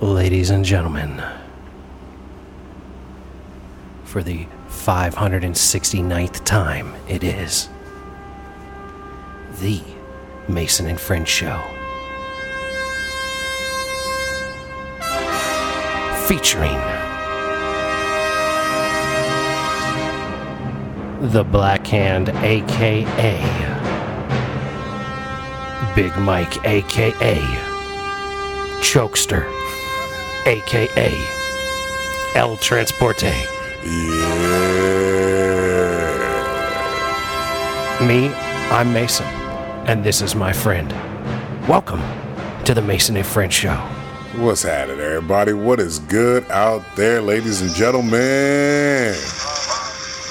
ladies and gentlemen, for the 569th time, it is the Mason and Friends Show. Featuring the Black Hand, aka Big Mike, aka Chokester, aka El Transporte. Yeah. Me, I'm Mason, and this is my friend. Welcome to the Mason and Friend Show. What's happening, everybody? What is good out there, ladies and gentlemen?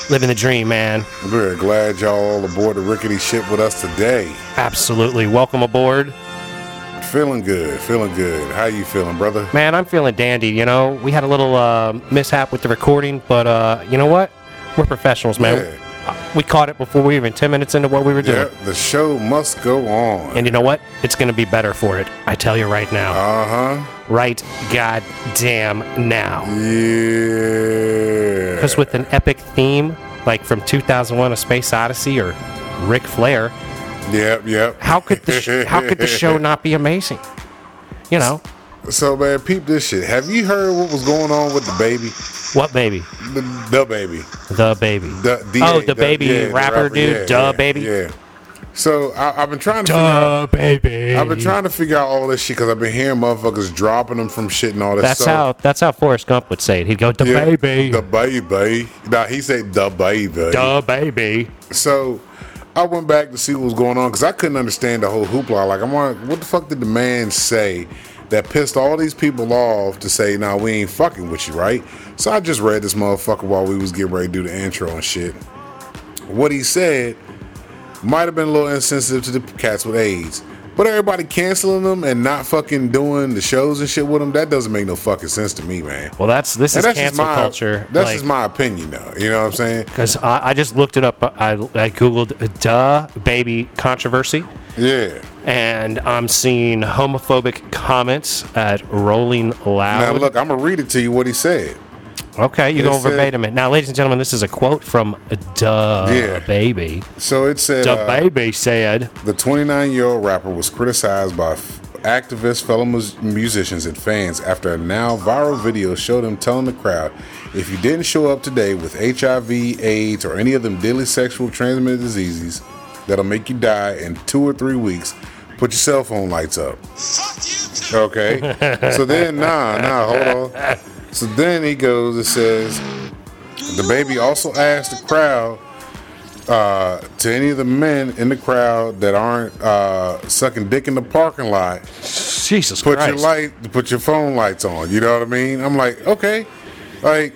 Living the dream, man. I'm very glad y'all all aboard the rickety ship with us today. Absolutely. Welcome aboard. Feeling good, feeling good. How you feeling, brother? Man, I'm feeling dandy. You know, we had a little uh, mishap with the recording, but uh, you know what? We're professionals, man. Yeah. We caught it before we were even 10 minutes into what we were Yeah, doing. the show must go on. And you know what? It's going to be better for it. I tell you right now. Uh huh. right goddamn now. Yeah. Because with an epic theme, like from 2001 A Space Odyssey or Ric Flair, Yep, yep. how could the, sh- how could the show not be amazing? You know, So, man, peep this shit. Have you heard what was going on with the baby? what baby? The, the baby. The baby. The, the, oh, the, baby yeah, the rapper, dude. yeah, Duh, yeah, baby. Yeah. So, I, I've been trying to figure out. baby. I've been trying to figure out all this shit because I've been hearing motherfuckers dropping them from shit and all this That's stuff. how that's how Forrest Gump would say it. He'd go, "The Yeah, baby, The baby. Nah, he said the baby. the baby." So I went back to see what was going on because I couldn't understand the whole hoopla. Like, I'm like, what the fuck did the man say that pissed all these people off to say, nah, we ain't fucking with you, right? So I just read this motherfucker while we was getting ready to do the intro and shit. What he said might have been a little insensitive to the cats with AIDS. But everybody canceling them and not fucking doing the shows and shit with them, that doesn't make no fucking sense to me, man. Well, that's this And is that's cancel my culture. That's like- just my opinion, though. You know what I'm saying? Because I, I just looked it up. I, I googled "duh baby controversy," Yeah. and I'm seeing homophobic comments at Rolling Loud. Now look, I'm gonna read it to you what he said. Okay, you it going said- verbatim it. Now, ladies and gentlemen, this is a quote from "Duh Yeah. baby." So it said "Duh uh, baby said." the 29 year old rapper was criticized by f- activists, fellow mus- musicians, and fans after a now viral video showed him telling the crowd, "If you didn't show up today with HIV, AIDS, or any of them deadly sexual transmitted diseases that'll make you die in two or three weeks, put your cell phone lights up." Okay. so then, nah, nah, hold on. So then he goes and says, the baby also asked the crowd uh, to any of the men in the crowd that aren't uh, sucking dick in the parking lot, Jesus put Christ! your light, put your phone lights on. You know what I mean? I'm like, okay, like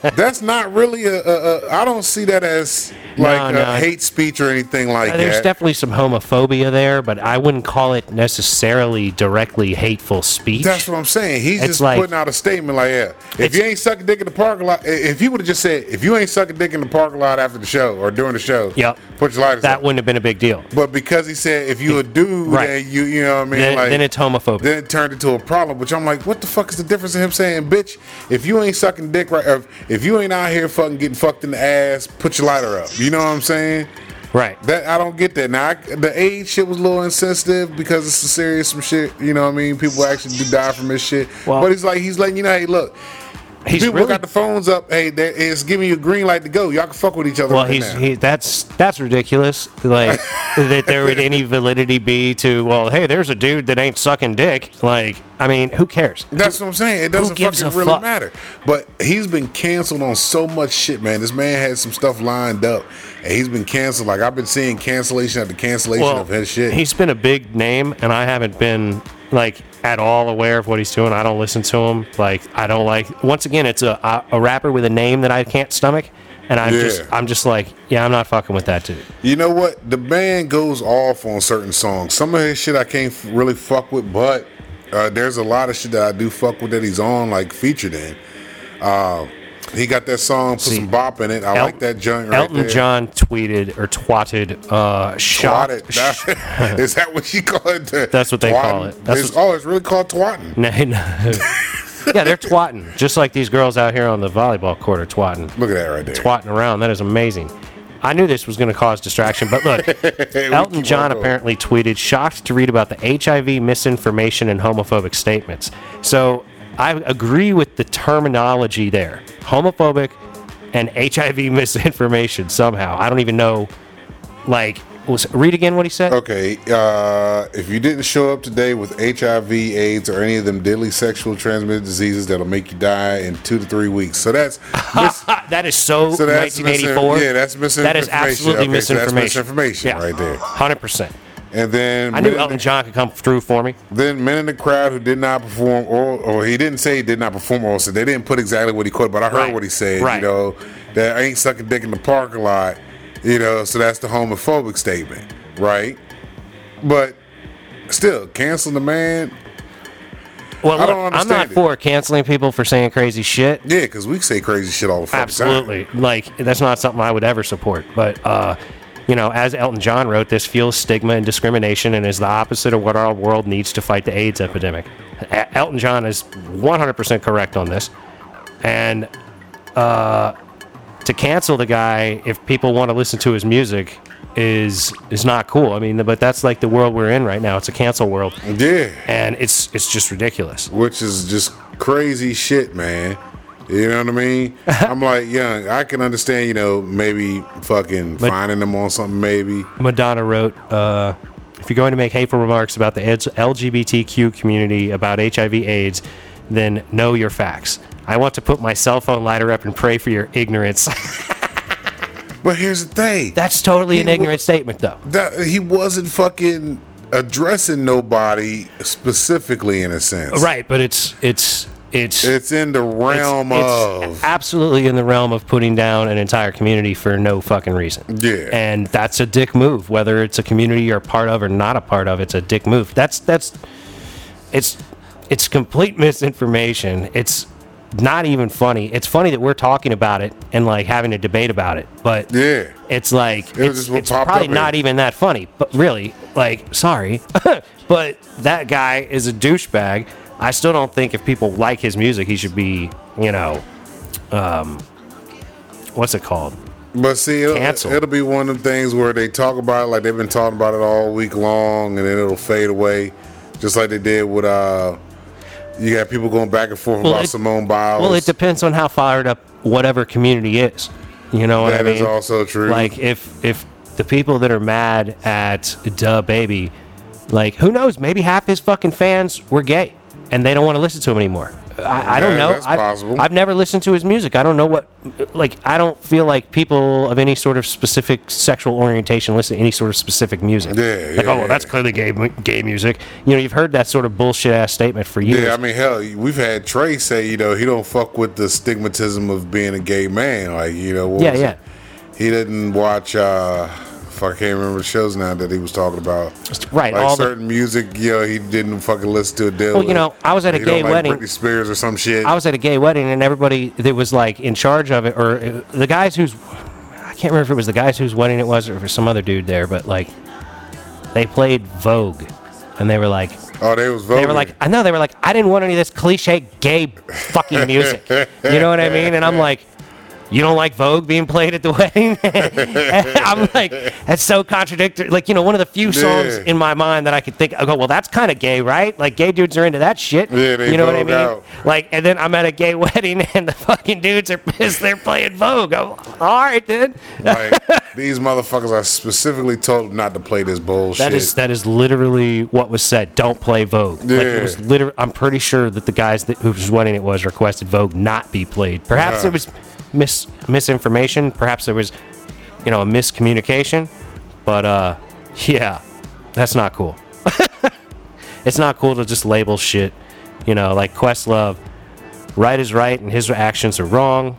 that's not really a. a, a I don't see that as like No, a no. hate speech or anything like There's that. There's definitely some homophobia there, but I wouldn't call it necessarily directly hateful speech. That's what I'm saying. He's It's just like- putting out a statement like, yeah, if you ain't sucking dick in the parking lot, if he would have just said, if you ain't sucking dick in the parking lot after the show or during the show, Yep. put your lighters that up. wouldn't have been a big deal. But because he said if you a dude, Right. then you you know what I mean, Then, like then it's homophobic. then it turned into a problem. Which I'm like, what the fuck is the difference in him saying, bitch? If you ain't sucking dick right, or if you ain't out here fucking getting fucked in the ass, put your lighter up. You know what I'm saying? right. That I don't get that. Now I, the age shit was a little insensitive because it's a serious some shit. You know what I mean? People actually do die from this shit. Well- but he's like he's letting you know, hey, look. He's people really- got the phones up. Hey, there- it's giving you a green light to go. Y'all can fuck with each other. Well, right he's now. he, that's that's ridiculous. Like that there would any validity be to well, hey, there's a dude that ain't sucking dick. Like, I mean, who cares? That's what I'm saying. It doesn't fucking really fuck? matter. But he's been canceled on so much shit, man. This man had some stuff lined up, and he's been canceled. Like I've been seeing cancellation after cancellation of his shit. he's been a big name, and I haven't been like at all aware of what he's doing. I don't listen to him. Like, I don't like. Once again, it's a a, rapper with a name that I can't stomach. And I'm just, I'm just like, yeah, I'm not fucking with that dude. You know what? The band goes off on certain songs. Some of his shit I can't really fuck with, but uh, there's a lot of shit that I do fuck with that he's on, like featured in. Uh, He got that song, put some bop in it. I El- like that joint right Elton there. John tweeted or twatted, uh, shot. Twat it. That- Is that what you call it? The That's what they call twatting? it. That's It's- oh, it's really called twatting. No, no. yeah, they're twatting, just like these girls out here on the volleyball court are twatting, Look at that right there. twatting around. That is amazing. I knew this was going to cause distraction, but look, Hey, we Elton John going. apparently tweeted, shocked to read about the HIV misinformation and homophobic statements. So I agree with the terminology there homophobic and HIV misinformation somehow. I don't even know. Like, was, read again what he said. Okay, uh, if you didn't show up today with HIV, AIDS, or any of them deadly sexual transmitted diseases that'll make you die in two to three weeks. So that's mis- that is so, so that's 1984. misin- yeah, that's That is misinformation. absolutely Okay, so that's misinformation. misinformation yeah. right there. Hundred percent. And then I knew Elton John could come through for me. Then men in the crowd who did not perform, or or he didn't say he did not perform, or so they didn't put exactly what he quoted, but I heard Right. what he said. Right. You know, that I ain't sucking dick in the parking lot. You know, so that's the homophobic statement, right? But still, canceling the man. Well, I look, I'm understand not it. for canceling people for saying crazy shit. Yeah, because we say crazy shit all the fucking time. Absolutely. Like that's not something I would ever support. But uh, you know, as Elton John wrote, this fuels stigma and discrimination and is the opposite of what our world needs to fight the AIDS epidemic. Elton John is 100% correct on this. And uh, to cancel the guy if people want to listen to his music is is not cool. I mean, but that's like the world we're in right now. It's a cancel world, Yeah, and it's it's just ridiculous. which is just crazy shit, man. You know what I mean? I'm like, young, I can understand, you know, maybe fucking But- finding them on something, maybe. Madonna wrote, uh, if you're going to make hateful remarks about the LGBTQ community about HIV/AIDS, then know your facts. I want to put my cell phone lighter up and pray for your ignorance. But here's the thing. That's totally an He- ignorant statement, though. that he wasn't fucking addressing nobody specifically in a sense. Right, but it's it's it's It's in the realm it's of absolutely in the realm of putting down an entire community for no fucking reason. Yeah. And that's a dick move, whether it's a community you're a part of or not a part of, it's a dick move. That's that's it's it's complete misinformation. It's not even funny. It's funny that we're talking about it and like having a debate about it, but yeah. it's like It it's, it's probably not here. even that funny. But really, like, sorry, but that guy is a douchebag. I still don't think if people like his music, he should be, you know, um, what's it called? But see, it'll, it'll be one of the things where they talk about it like they've been talking about it all week long, and then it'll fade away, just like they did with uh. You got people going back and forth Well, about it- Simone Biles. Well, it depends on how fired up whatever community is. You know what That I mean? is also true. Like if if the people that are mad at DaBaby, like who knows? Maybe half his fucking fans were gay and they don't want to listen to him anymore. I, I don't know. that's I've, possible. I've never listened to his music. I don't know what. Like I don't feel like people of any sort of specific sexual orientation listen to any sort of specific music. Yeah, Like yeah, oh well, yeah. that's clearly gay mu- gay music. You know, you've heard that sort of bullshit ass statement for years. Yeah, I mean, hell, we've had Trey say, you know, he don't fuck with the stigmatism of being a gay man. Like, you know, what Yeah, was yeah. it? He didn't watch. uh Fuck, I can't remember the shows now that he was talking about. Right, like all the- certain music, you know, he didn't fucking listen to a deal. Well, you know, I was at a gay like wedding. Britney Spears or some shit. I was at a gay wedding and everybody that was like in charge of it, or uh, the guys who's, I can't remember if it was the guys whose wedding it was or if it was some other dude there, but like, they played Vogue, and they were like, oh, they was voting. they were like, I know they were like, I didn't want any of this cliche gay fucking music, you know what I mean? And I'm like. You don't like Vogue being played at the wedding? I'm like, that's so contradictory. Like, you know, one of the few songs Yeah. in my mind that I could think, I go, well, that's kind of gay, right? Like, gay dudes are into that shit. Yeah, you know what I mean? out. Like, and then I'm at a gay wedding and the fucking dudes are pissed they're playing Vogue. I'm, all right, then. like, these motherfuckers, are specifically told not to play this bullshit. That is that is literally what was said. Don't play Vogue. Like it was Yeah. literally. I'm pretty sure that the guys that whose wedding it was requested Vogue not be played. Perhaps Yeah. it was mis misinformation. Perhaps there was, you know, a miscommunication. But uh, yeah, that's not cool. it's not cool to just label shit. You know, like Questlove, right is right and his actions are wrong.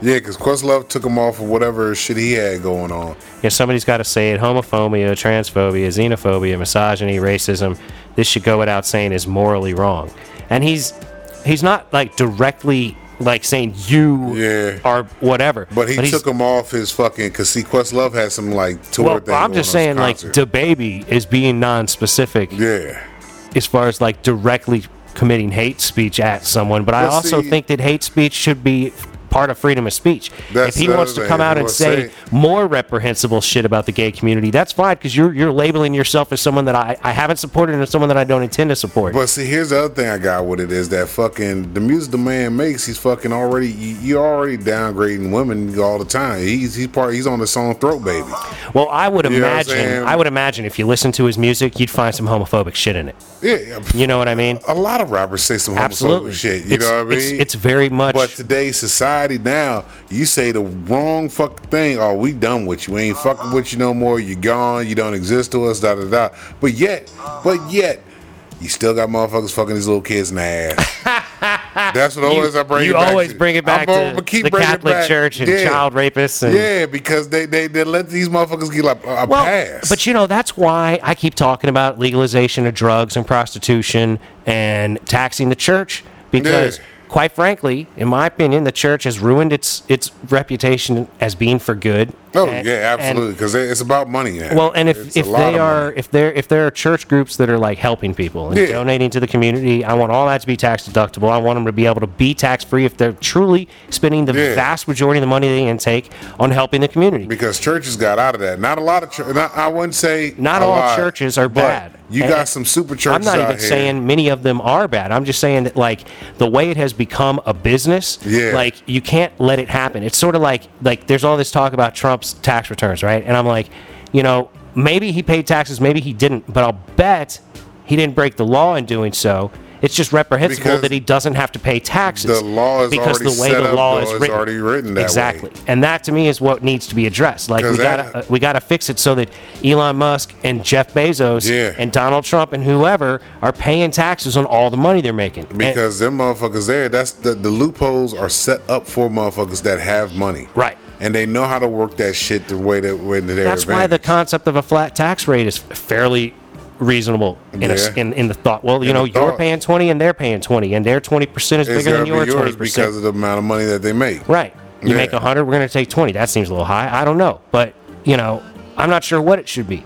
yeah, because Questlove took him off of whatever shit he had going on. Yeah, somebody's got to say it. Homophobia, transphobia, xenophobia, misogyny, racism. This should go without saying is morally wrong. And he's he's not like directly like saying you Yeah. are whatever. But he he's- took him off his fucking because see Questlove had some like tour Well, thing. I'm just saying, like, the baby is being non-specific yeah. as far as like directly committing hate speech at someone. But I also see- think that hate speech should be part of freedom of speech. That's if he wants to come out and say say- more reprehensible shit about the gay community, that's fine because you're you're labeling yourself as someone that I, I haven't supported and someone that I don't intend to support. But see, here's the other thing I got with it is that fucking the music the man makes, he's fucking already. You, you're already downgrading women all the time. He's he's part. He's on the song "Throat Baby." well, I would You know what I'm imagine? I would imagine if you listen to his music, you'd find some homophobic shit in it. Yeah, You know what I mean? a lot of rappers say some homophobic Absolutely. shit. You it's, know what I it's- mean? It's, very much. But today's society now, you say the wrong fucking thing, oh, we done with you. We ain't fucking with you no more. You gone. You don't exist to us. Da da da. But yet, but yet, you still got motherfuckers fucking these little kids in the ass. That's what always I bring you it back. always to. bring it back I'm to keep the Catholic. Church and Yeah. child rapists. And, Yeah, because they, they they let these motherfuckers get like a Well, pass. but you know that's why I keep talking about legalization of drugs and prostitution and taxing the church because, Yeah. Quite frankly, in my opinion, the church has ruined its its reputation as being for good. oh And- yeah, absolutely, because it's about money now. well, and if, It's if they are money. if there if there are church groups that are like helping people and Yeah. donating to the community, I want all that to be tax deductible. I want them to be able to be tax free if they're truly spending the Yeah. vast majority of the money they intake on helping the community. because churches got out of that. Not a lot of church. I wouldn't say Not all lot, churches are bad. You And- got some super churches. I'm not even here. saying many of them are bad. I'm just saying that like the way it has become a business, Yeah. like you can't let it happen. It's sort of like like there's all this talk about Trump's tax returns, right? And I'm like, you know, maybe he paid taxes, maybe he didn't, but I'll bet he didn't break the law in doing so. It's just reprehensible Because that he doesn't have to pay taxes. The law is because already the way the law is written. already written that way. exactly, and that to me is what needs to be addressed. Like we got to uh, we got to fix it so that Elon Musk and Jeff Bezos Yeah. and Donald Trump and whoever are paying taxes on all the money they're making. And- Because them motherfuckers there, that's the, the loopholes are set up for motherfuckers that have money. Right. And they know how to work that shit the way that when they're that's why the concept of a flat tax rate is fairly reasonable in, a Yeah. in, in the thought. Well, you In know, the you're thought. paying 20 and they're paying 20 and their 20% is it's bigger than your be yours 20%. because of the amount of money that they make. Right. You Yeah. make a 100, we're going to take 20. That seems a little high. I don't know. But, you know, I'm not sure what it should be.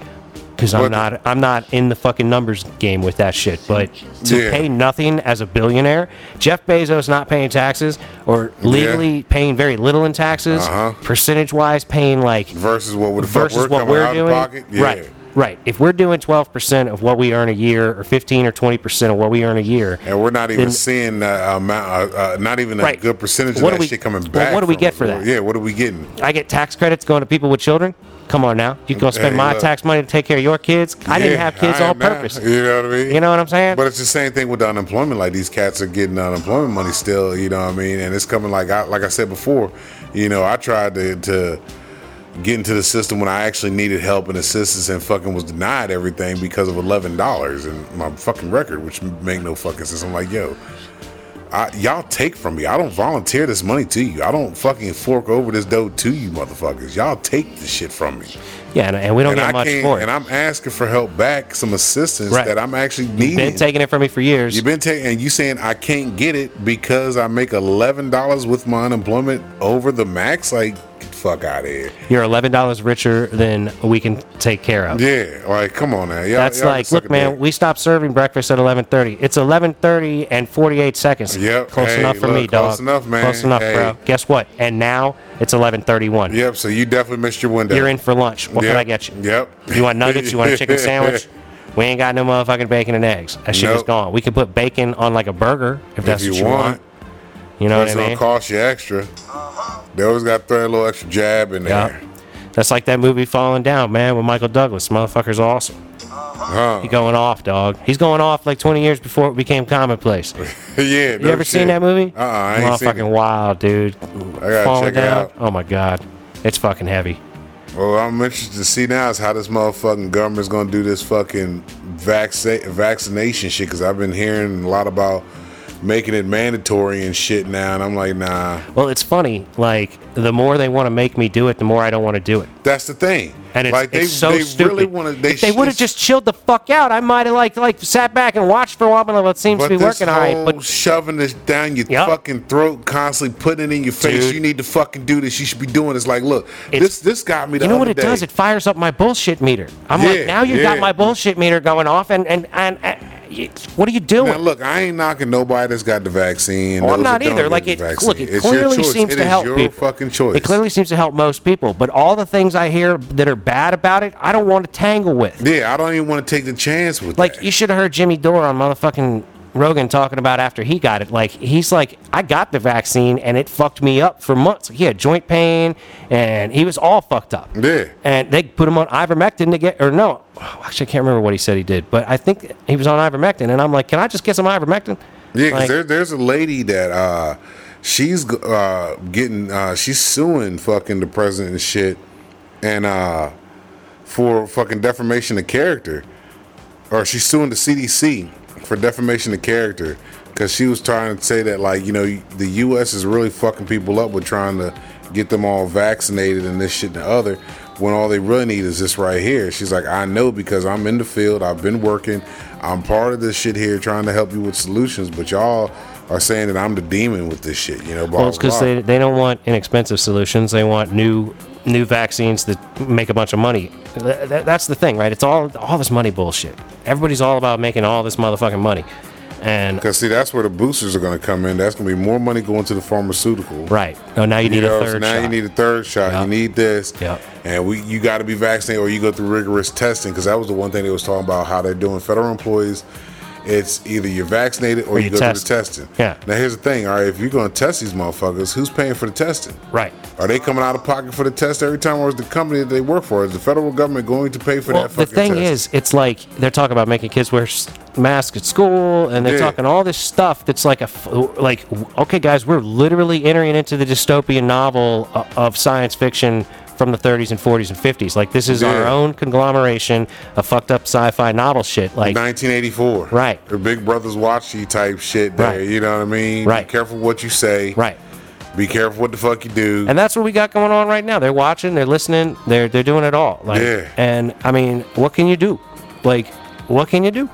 Cuz I'm What- not I'm not in the fucking numbers game with that shit. But to Yeah. pay nothing as a billionaire, Jeff Bezos not paying taxes or legally paying very little in taxes, Uh-huh. percentage-wise paying like Versus what would the fuck versus we're what coming we're out doing. of pocket. Yeah. Right. Right. If we're doing 12% of what we earn a year or 15 or 20% of what we earn a year, And we're not even Then- seeing the amount, uh, uh, not even a Right. good percentage of What that we- shit coming well, back. what do we get for that? Yeah, what are we getting? I get tax credits going to people with children. Come on now. You go spend Hey, my look. tax money to take care of your kids. I didn't have kids on purpose. You know what I mean? You know what I'm saying? But it's the same thing with the unemployment. Like these cats are getting unemployment money still. You know what I mean? And it's coming like I like I said before. You know, I tried to to get into the system when I actually needed help and assistance, and fucking was denied everything because of eleven dollars and my fucking record, which make no fucking sense. I'm like, yo. I, y'all take from me. I don't volunteer this money to you. I don't fucking fork over this dough to you, motherfuckers. Y'all take this shit from me. yeah, and, and we don't And get I much for it. And I'm asking for help back, some assistance Right. that I'm actually You've needing. been taking it from me for years. You've been taking, and you saying I can't get it because I make eleven dollars with my unemployment over the max. Like, the fuck out of here. You're eleven dollars richer than we can take care of. Yeah, like, come on now. Y'all, That's y'all like, look, man, we stopped serving breakfast at 11:30. It's 11:30 and 48 seconds. Yep. close Hey, enough for look, me, dog. close enough, man. Close enough, Hey. bro. Guess what? And now it's 11:31. Yep. So you definitely missed your window. You're in for lunch. What Yep. can I get you? Yep. You want nuggets? You want a chicken sandwich? We ain't got no motherfucking bacon and eggs. That shit is gone. We could put bacon on like a burger if that's if what you you want. want, You know it's what I mean? It's gonna cost you extra. They always got to throw a little extra jab in Yeah. there. That's like that movie Falling Down, man, with Michael Douglas. Motherfucker's awesome. Huh. He's going off, dog. He's going off like 20 years before it became commonplace. yeah. You ever seen that movie? Uh-uh, I ain't seen Motherfucking it. wild, dude. I gotta check it out. Oh my god, it's fucking heavy. Well, I'm interested to see now is how this motherfucking government's gonna do this fucking vaccine vaccination shit. Because I've been hearing a lot about making it mandatory and shit now, and I'm like, nah. Well, it's funny. Like the more they want to make me do it, the more I don't want to do it. That's the thing. and it's, Like, they- it's so they stupid. really wanna- they if they would have just chilled the fuck out, I might have like like sat back and watched for a while. But it seems to be working all right. But shoving this down your Yep. fucking throat, constantly putting it in your face. Dude. You need to fucking do this. You should be doing this. Like, look, It's- this this got me. The you know what it day. does? It fires up my bullshit meter. I'm Yeah, like, now you got yeah. my bullshit meter going off, and and and. and what are you doing? Now, look, I ain't knocking nobody that's got the vaccine. Well, I'm not either. Like it, look, it It's clearly seems It to help your people. fucking choice. It clearly seems to help most people. But all the things I hear that are bad about it, I don't want to tangle with. Yeah, I don't even want to take the chance with Like that. you should have heard Jimmy Dore on motherfucking Rogan talking about after he got it. Like he's like, I got the vaccine and it fucked me up for months. He had joint pain and he was all fucked up. Yeah. And they put him on ivermectin to get, or no, actually I can't remember what he said he did, but I think he was on ivermectin. And I'm like, can I just get some ivermectin? Yeah, because Like- there, there's a lady that uh, she's uh, getting uh, she's suing fucking the president and shit, and uh, for fucking defamation of character, or she's suing the CDC for defamation of character because she was trying to say that like you know the U.S. is really fucking people up with trying to get them all vaccinated and this shit and the other. When all they really need is this right here. She's like, I know because I'm in the field. I've been working. I'm part of this shit here, trying to help you with solutions. But y'all are saying that I'm the demon with this shit. You know, blah, Well, it's because they, they don't want inexpensive solutions. They want new new vaccines that make a bunch of money. Th- th- that's the thing, right? It's all all this money bullshit. Everybody's all about making all this motherfucking money, and Because see, that's where the boosters are going to come in. That's going to be more money going to the pharmaceutical. right. Oh, now you need know, a so third now shot. you need a third shot. Yep. You need this. Yep. And we, you got to be vaccinated or you go through rigorous testing. Because that was the one thing they was talking about how they're doing federal employees. It's either you're vaccinated or, you, you go test. through the testing. Yeah. Now here's the thing. All right, if you're going to test these motherfuckers, who's paying for the testing? right. Are they coming out of pocket for the test every time, or is the company that they work for, is the federal government going to pay for Well, that the thing test? is, it's like they're talking about making kids wear masks at school, and they're Yeah. talking all this stuff that's like a like okay, guys, we're literally entering into the dystopian novel of science fiction from the 30s and 40s and 50s. Like this is our own conglomeration of fucked up sci-fi novel shit. Like 1984. Right. The Big Brothers Watch You type shit there. Right. You know what I mean? Right. Be careful what you say. right. Be careful what the fuck you do. And that's what we got going on right now. They're watching, they're listening, they're they're doing it all. Like, Yeah. And I mean, what can you do? Like, what can you do?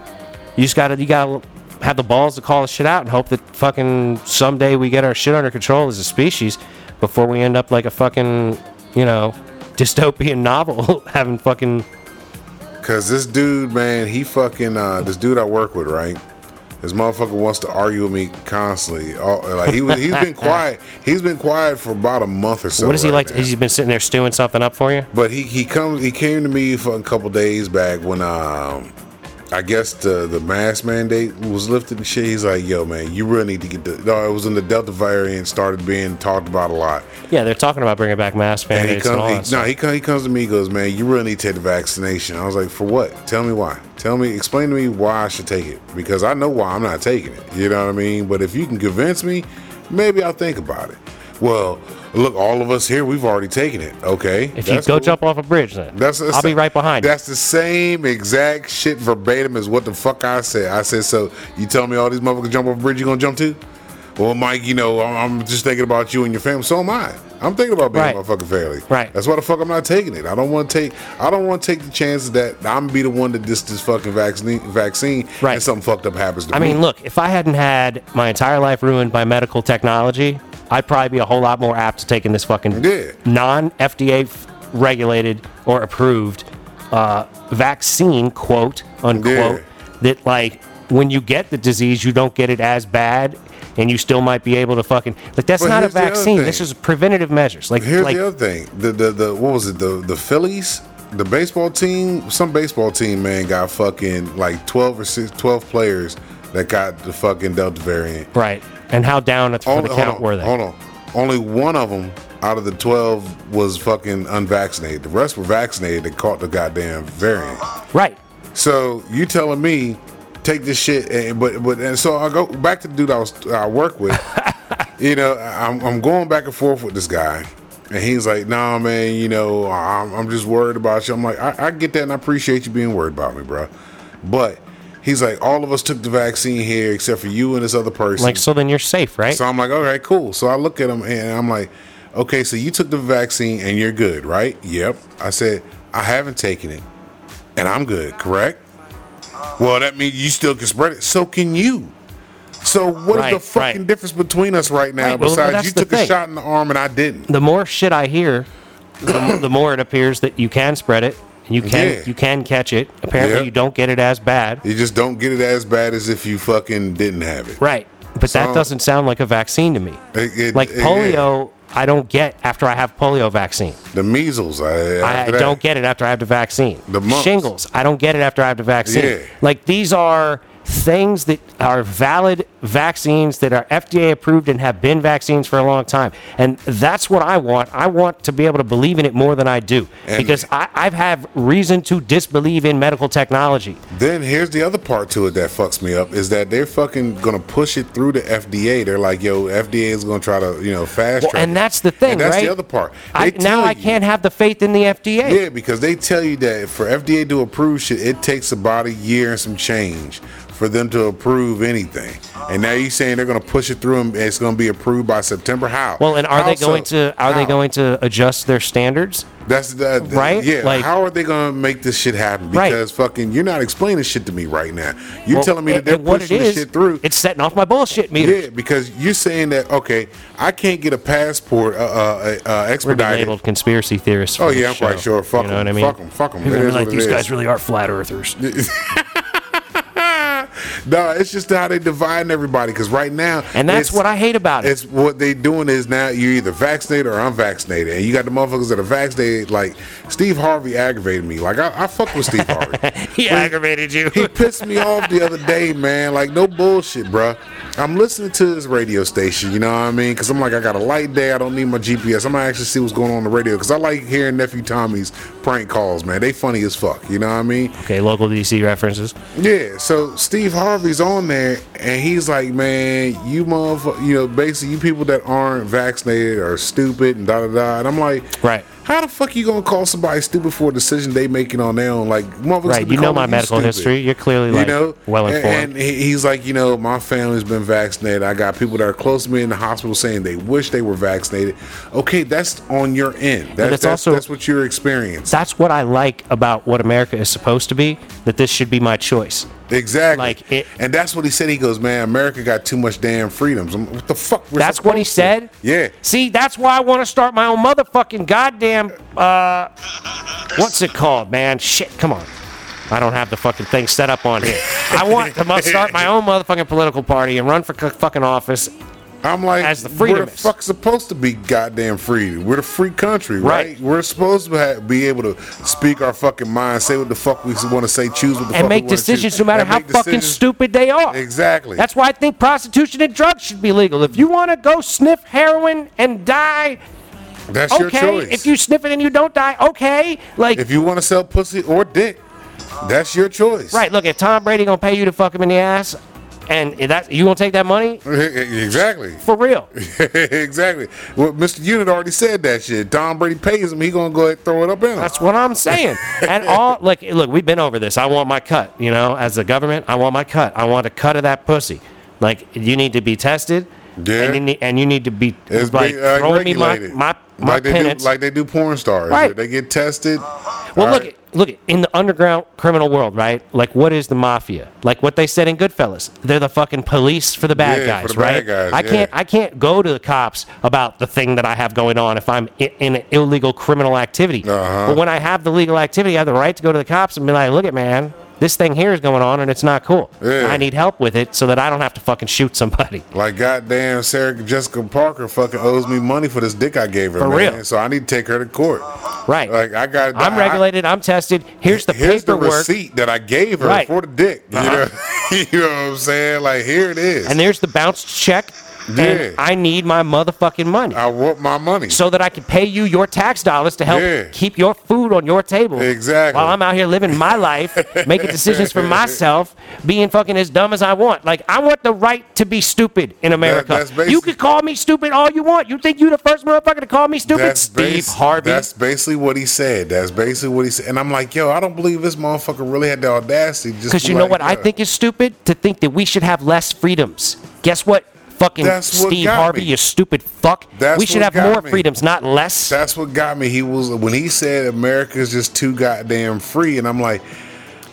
You just gotta you gotta have the balls to call the shit out and hope that fucking someday we get our shit under control as a species before we end up like a fucking you know dystopian novel having fucking Cause this dude, man, he fucking uh this dude I work with, right? This motherfucker wants to argue with me constantly. All, like he was, he's been quiet. He's been quiet for about a month or so. what does he right like? now. Has he been sitting there stewing something up for you? But he he comes he came to me for a couple days back when um I guess the the mask mandate was lifted and shit. He's like, yo man, you really need to get the no, it was in the Delta variant started being talked about a lot. Yeah, they're talking about bringing back mask And he mandates and all that comes, he, stuff. no, he, come, he comes to me. He goes, "Man, you really need to take the vaccination." I was like, "For what? Tell me why. Tell me, explain to me why I should take it because I know why I'm not taking it. You know what I mean? But if you can convince me, maybe I'll think about it." Well, look, all of us here, we've already taken it. Okay, if you go cool. jump off a bridge, then That's the I'll be right behind you. That's the same exact shit verbatim as what the fuck I said. I said, so you tell me all these motherfuckers jump off a bridge, you gonna jump too? Well, Mike, you know, I'm I'm just thinking about you and your family. So am I. I'm thinking about being Right. a motherfucking family. Right. That's why the fuck I'm not taking it. I don't want to take. I don't want to take the chances that I'm gonna be the one that gets this fucking vaccine. Vaccine. Right. And something fucked up happens to I me. mean, look, if I hadn't had my entire life ruined by medical technology, I'd probably be a whole lot more apt to taking this fucking Yeah. non FDA regulated or approved uh, vaccine, quote unquote, Yeah. that like when you get the disease, you don't get it as bad. And you still might be able to fucking like that's But not a here's the other vaccine. This is preventative measures. Like Here's like the other thing. The the the what was it? The the Phillies, the baseball team, some baseball team man got fucking like 12 or 6 12 players that got the fucking Delta variant. right. And how down for Only- the count on, were they? Hold on. Only one of them out of the 12 was fucking unvaccinated. The rest were vaccinated that caught the goddamn variant. Right. So you telling me take this shit, and, but but and so I go back to the dude I was I work with. you know, I'm I'm going back and forth with this guy, and he's like, "Nah, man, you know, I'm I'm just worried about you." I'm like, I, I get that, and I appreciate you being worried about me, bro. But he's like, all of us took the vaccine here except for you and this other person. Like so then you're safe, right? So I'm like, all right, cool. So I look at him and I'm like, okay, so you took the vaccine and you're good, right? Yep. I said, I haven't taken it, and I'm good. Correct? Well, that means you still can spread it. So can you. So what is Right, the fucking right. difference between us right now? Right, besides that's you took a shot in the arm and I didn't. The more shit I hear, the, the more it appears that you can spread it. You can Yeah. you can catch it. Apparently, Yeah. you don't get it as bad. You just don't get it as bad as if you fucking didn't have it. Right. But that doesn't sound like a vaccine to me. It- it- like it- polio, I don't get after I have polio vaccine. The measles. I, I after don't get it after I have the vaccine. The mumps. Shingles, I don't get it after I have the vaccine. Yeah. Like these are things that are valid vaccines that are FDA approved and have been vaccines for a long time. And that's what I want. I want to be able to believe in it more than I do And- because I, I've had reason to disbelieve in medical technology. Then here's the other part to it that fucks me up is that they're fucking gonna push it through the FDA. They're like, yo, FDA is gonna try to, you know, fast Well, track. and that's the thing, And that's right? the other part. I, now I you- can't have the faith in the FDA. Yeah, because they tell you that for FDA to approve shit, it takes about a year and some change for them to approve anything. And now you're saying they're gonna push it through and it's gonna be approved by September. How? Well, and are How they going so? to are they going to adjust their standards? That's the, the- Right? Yeah. Like- how are they gonna make this shit happen? Right. Because fucking, you're not explaining shit to me right now. You're Well, telling me that they're pushing it the is, shit through. It's setting off my bullshit meter. Yeah, because you're saying that okay, I can't get a passport uh, uh, uh, We're being expedited. labeled conspiracy theorists. Oh yeah, I'm quite sure. Fuck you know them. what I mean? Fuck them. Fuck them. People like these guys really are flat earthers. no, it's just how they dividing everybody. Because right now, And that's what I hate about it. It's what they doing is now you're either vaccinated or unvaccinated, and you got the motherfuckers that are vaccinated. Like Steve Harvey aggravated me. Like I, I fuck with Steve Harvey. He aggravated you. He pissed me off the other day, man. Like no bullshit, bruh. I'm listening to his radio station. You know what I mean? Because I'm like, I got a light day. I don't need my GPS. I'm gonna actually see what's going on on the radio. Because I like hearing nephew Tommy's prank calls, man. They funny as fuck. You know what I mean? okay, local DC references. Yeah, so Steve Harvey's on there, and he's like, "Man, you motherfucker, you know, basically, you people that aren't vaccinated are stupid and da da da." And I'm like, Right. How the fuck you gonna call somebody stupid for a decision they making on their own? Like, motherfuckers, Right, you know my medical stupid. history. You're clearly, like, well informed." And he- he's like, you know, my family's been vaccinated. I got people that are close to me in the hospital saying they wish they were vaccinated. Okay, that's on your end. That's, that's, also- that's what you're experiencing. That's what I like about what America is supposed to be. That this should be my choice. Exactly. Like, it- and that's what he said. He goes, man, America got too much damn freedoms. I'm- What the fuck? That's what he to?" said. Yeah. See, that's why I want to start my own motherfucking goddamn. Uh, what's it called, man? Shit, come on. I don't have the fucking thing set up on here. I want to start my own motherfucking political party and run for fucking office. I'm like, As the we're the fuck supposed to be goddamn free. We're the free country, right? Right. We're supposed to have, be able to speak our fucking mind, say what the fuck we want to say, choose what the fuck and we make decisions no matter and how fucking stupid they are. Exactly. That's why I think prostitution and drugs should be legal. If you want to go sniff heroin and die, That's your okay. choice. If you sniff it and you don't die, okay. Like, if you want to sell pussy or dick, that's your choice. right? Look, if Tom Brady gonna pay you to fuck him in the ass, and that you gonna take that money exactly. for real? exactly. Well, Mr. Unit already said that shit. Tom Brady pays him. He gonna go ahead and throw it up in him. That's what I'm saying. And all like, look, we've been over this. I want my cut. You know, as the government, I want my cut. I want a cut of that pussy. Like, you need to be tested. Yeah. And you need, and you need to be It's like be, uh, throwing me my my, my like they do, like they do porn stars. Right. They get tested. Well, All look, right. Look in the underground criminal world, right? Like, what is the mafia? Like what they said in Goodfellas, they're the fucking police for the bad Yeah, guys, the right? bad guys, I yeah. can't, I can't go to the cops about the thing that I have going on if I'm in, in an illegal criminal activity. Uh-huh. But when I have the legal activity, I have the right to go to the cops and be like, look at man. This thing here is going on and it's not cool. Yeah. I need help with it so that I don't have to fucking shoot somebody. Like goddamn Sarah Jessica Parker fucking owes me money for this dick I gave her. For man. real. So I need to take her to court. Right. Like I got. I'm I- regulated. I'm tested. Here's the Here's the receipt that I gave her Right. for the dick. You, Uh-huh. know, you know what I'm saying? Like here it is. and there's the bounced check. Yeah. And I need my motherfucking money. I want my money. so that I can pay you your tax dollars to help Yeah. keep your food on your table. Exactly. While I'm out here living my life, making decisions for myself, being fucking as dumb as I want. Like I want the right to be stupid in America. that's basi- you can call me stupid all you want. You think you the first motherfucker to call me stupid? Steve basi- Harvey. That's basically what he said. That's basically what he said. And I'm like, yo, I don't believe this motherfucker really had the audacity. just Because you know like, what I uh, think is stupid? To think that we should have less freedoms. Guess what fucking That's what Steve got Harvey, me. you stupid fuck. That's we should what have got more me. freedoms, not less. That's what got me. He was when he said America's just too goddamn free, and I'm like,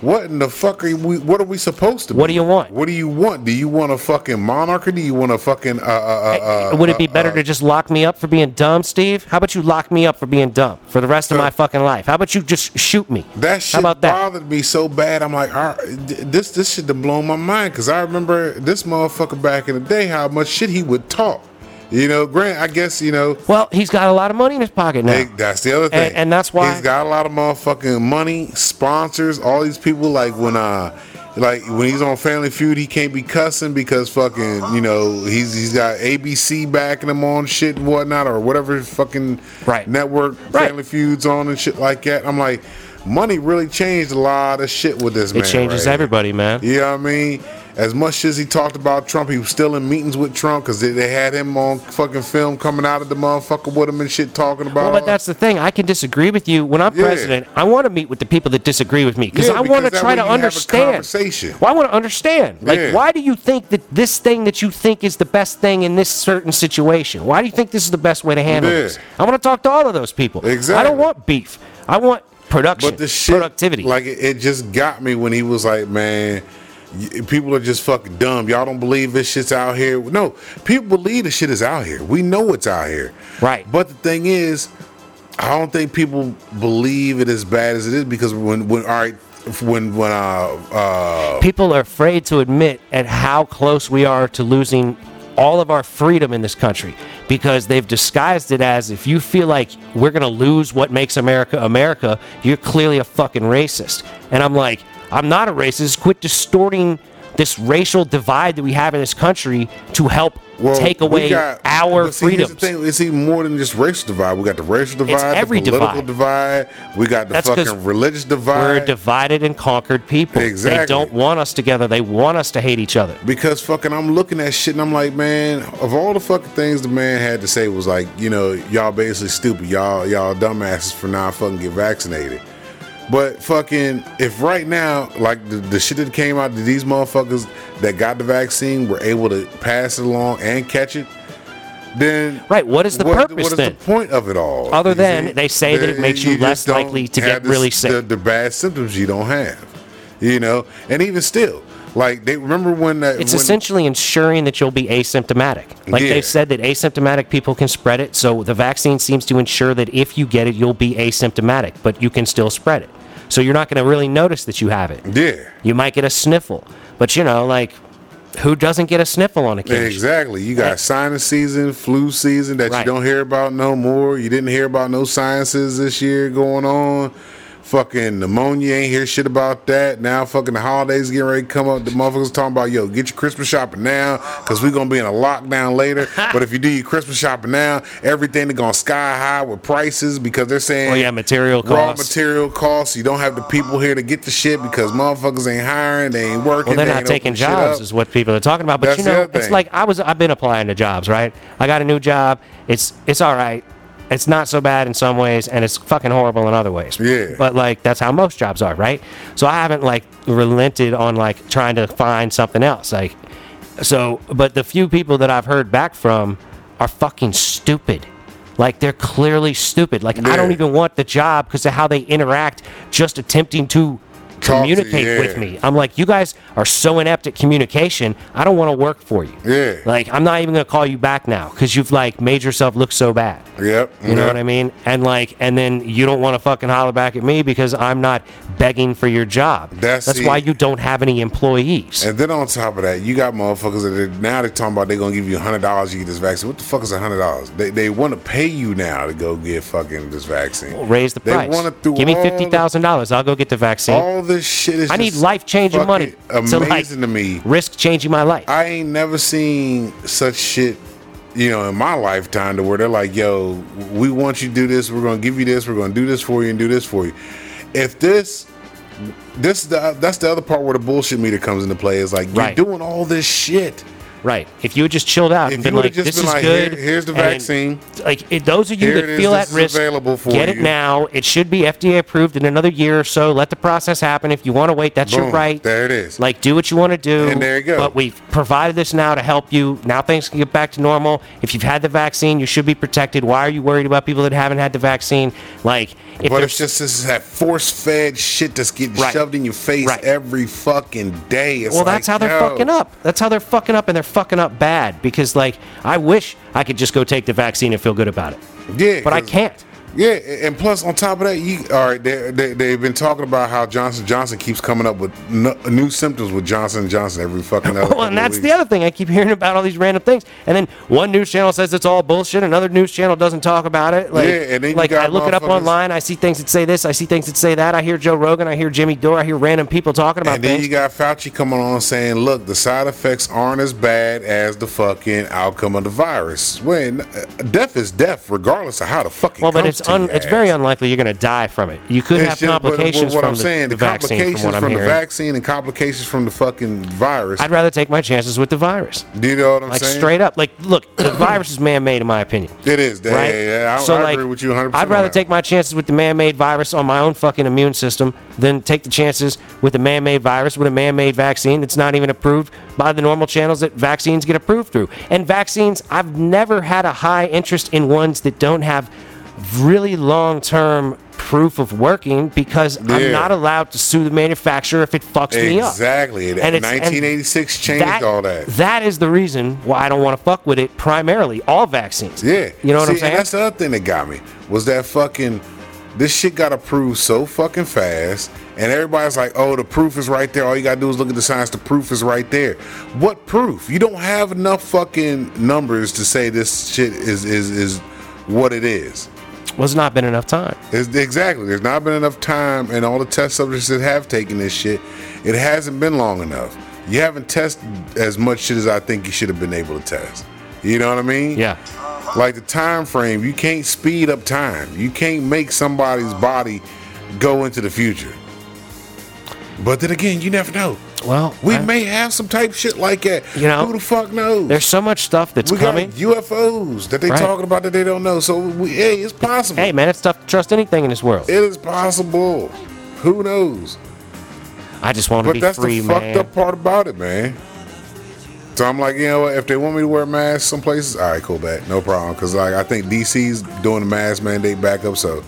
what in the fuck are we? What are we supposed to? What be? do you want? What do you want? Do you want a fucking monarchy? Do you want a fucking? Uh, uh, uh, Would it be uh, better uh, to just lock me up for being dumb, Steve? How about you lock me up for being dumb for the rest of Uh, my fucking life? How about you just shoot me? That shit How about that? bothered me so bad. I'm like, all right, this this shit done blown my mind because I remember this motherfucker back in the day how much shit he would talk. You know, Grant. I guess you know. Well, he's got a lot of money in his pocket now. Hey, that's the other thing, And- and that's why- he's got a lot of motherfucking money, sponsors, all these people. Like when uh, like when he's on Family Feud, he can't be cussing because fucking, you know, he's he's got ABC backing him on shit and whatnot, or whatever fucking Right. network Right. Family Feuds on and shit like that. I'm like, money really changed a lot of shit with this man. it changes right? everybody, man. You know what I mean? As much as he talked about Trump, he was still in meetings with Trump because they, they had him on fucking film coming out of the motherfucker with him and shit talking about. Well, but that's the thing. I can disagree with you. When I'm Yeah. president, I want to meet with the people that disagree with me because Yeah, I want to try to you have a understand. conversation. Well, I want to understand. Like, Yeah. why do you think that this thing that you think is the best thing in this certain situation? Why do you think this is the best way to handle this? I want to talk to all of those people. Exactly. I don't want beef. I want production, But the shit, productivity. like it, it just got me when he was like, "Man, people are just fucking dumb. Y'all don't believe this shit's out here." No, people believe the shit is out here. We know it's out here. Right. But the thing is, I don't think people believe it as bad as it is because when when all right when when uh uh people are afraid to admit at how close we are to losing all of our freedom in this country because they've disguised it as if you feel like we're going to lose what makes America America, you're clearly a fucking racist. And I'm like, I'm not a racist. Quit distorting this racial divide that we have in this country to help take we away got- our see, freedoms. thing, it's even more than just racial divide. We got the racial divide, the political divide. divide. We got the That's fucking religious divide. We're divided and conquered people. Exactly. They don't want us together. They want us to hate each other. Because fucking, I'm looking at shit and I'm like, man, of all the fucking things the man had to say was like, you know, y'all basically stupid, y'all, y'all dumbasses for not fucking get vaccinated. But fucking, if right now, like the, the shit that came out, that these motherfuckers that got the vaccine were able to pass it along and catch it, then Right, what is the what, purpose what is then? the point of it all? Other than see? they say that it makes you just less likely to get really sick. The, the bad symptoms you don't have, you know, and even still, like they remember when that It's when, essentially ensuring that you'll be asymptomatic. Like Yeah. they've said that asymptomatic people can spread it, so the vaccine seems to ensure that if you get it, you'll be asymptomatic, but you can still spread it. So you're not going to really notice that you have it. yeah. You might get a sniffle, but you know, like who doesn't get a sniffle on occasion? Exactly. You got sinus season, flu season that Right. you don't hear about no more. You didn't hear about no sciences this year going on. Fucking pneumonia ain't hear shit about that. Now fucking the holidays getting ready to come up. The motherfuckers talking about yo, get your Christmas shopping now, cause we're gonna be in a lockdown later. but if you do your Christmas shopping now, everything is gonna sky high with prices because they're saying Oh yeah, material raw costs. material costs. You don't have the people here to get the shit because motherfuckers ain't hiring, they ain't working. Well, they're they not taking jobs, is what people are talking about. But That's you know, it's like I was I've been applying to jobs, right? I got a new job. It's it's all right. It's not so bad in some ways, and it's fucking horrible in other ways. Yeah. But like that's how most jobs are, right? So I haven't like relented on like trying to find something else. Like so, but the few people that I've heard back from are fucking stupid. Like they're clearly stupid. Like I don't even want the job because of how they interact, just attempting to You, communicate with me. I'm like, you guys are so inept at communication. I don't want to work for you. Yeah. Like, I'm not even gonna call you back now because you've like made yourself look so bad. Yep. You know mm-hmm. what I mean? And like, and then you don't want to fucking holler back at me because I'm not begging for your job. That's That's why you don't have any employees. And then on top of that, you got motherfuckers that are, now they're talking about they're gonna give you hundred dollars to get this vaccine. What the fuck is hundred dollars? They they want to pay you now to go get fucking this vaccine. Raise the They price. wanna Give me fifty thousand dollars. I'll go get the vaccine. This shit is. I need life changing money fucking to like Amazing to me. risk changing my life. I ain't never seen such shit, you know, in my lifetime to where they're like, yo, we want you to do this, we're gonna give you this, we're gonna do this for you and do this for you. If this this the, that's the other part where the bullshit meter comes into play is like you're Right. doing all this shit Right. If you had just chilled out If and been like, "This been is like, good," "Here- here's the vaccine. like it, those of you Here that is, feel this at risk, available for get it now. It should be FDA approved in another year or so. Let the process happen. If you want to wait, that's your right. There it is. Like, do what you want to do. And there you go. But we've provided this now to help you. Now things can get back to normal. If you've had the vaccine, you should be protected. Why are you worried about people that haven't had the vaccine? Like, if But there's it's just this is that force fed shit that's getting Right. shoved in your face Right. every fucking day. It's Well, like, that's how they're yo. fucking up. That's how they're fucking up, and they're fucking up bad. Because, like, I wish I could just go take the vaccine and feel good about it, Yeah, but I can't. Yeah, and plus on top of that, you all right? They, they they've been talking about how Johnson Johnson keeps coming up with no, new symptoms with Johnson Johnson every fucking. Other Well, and that's the other thing. I keep hearing about all these random things, and then one news channel says it's all bullshit. Another news channel doesn't talk about it. Like, Yeah, and then you like got I look it up online. I see things that say this. I see things that say that. I hear Joe Rogan. I hear Jimmy Dore. I hear random people talking about And then things. you got Fauci coming on saying, "Look, the side effects aren't as bad as the fucking outcome of the virus. When uh, death is death, regardless of how the fucking well, but it's un, it's very unlikely you're going to die from it. You could have complications what from I'm the, saying, the the, vaccine, complications from from the vaccine and complications from the fucking virus. I'd rather take my chances with the virus. Do you know what I'm Like saying? straight up. Like, look, the virus is man-made, in my opinion. It is. Yeah, right? yeah, I, so I like, agree with you 100. I'd rather take my chances with the man-made virus on my own fucking immune system than take the chances with a man-made virus with a man-made vaccine that's not even approved by the normal channels that vaccines get approved through. And vaccines, I've never had a high interest in ones that don't have really long-term proof of working because Yeah. I'm not allowed to sue the manufacturer if it fucks me up. Exactly. And and 1986 changed all that. That is the reason why I don't want to fuck with it. Primarily, all vaccines. Yeah. you know what See, I'm saying. And that's the other thing that got me was that fucking this shit got approved so fucking fast, and everybody's like, "Oh, the proof is right there. All you gotta do is look at the science. The proof is right there." What proof? You don't have enough fucking numbers to say this shit is is is what it is. Was not been enough time. It's, exactly. There's not been enough time, and all the test subjects that have taken this shit, it hasn't been long enough. You haven't tested as much shit as I think you should have been able to test. You know what I mean? Yeah. Like the time frame, you can't speed up time. You can't make somebody's body go into the future. But then again, you never know. Well, We I- may have some type shit like that. You know, who the fuck knows? There's so much stuff that's we coming. got UFOs that they Right. talking about that they don't know. So we, hey, it's possible. Hey, man, it's tough to trust anything in this world. It is possible. Who knows? I just want to But be that's free, the man. fucked up part about it, man. So I'm like, you know what? If they want me to wear masks some places, all right, cool, back, no problem. Cause like I think DC's doing the mask mandate back up, so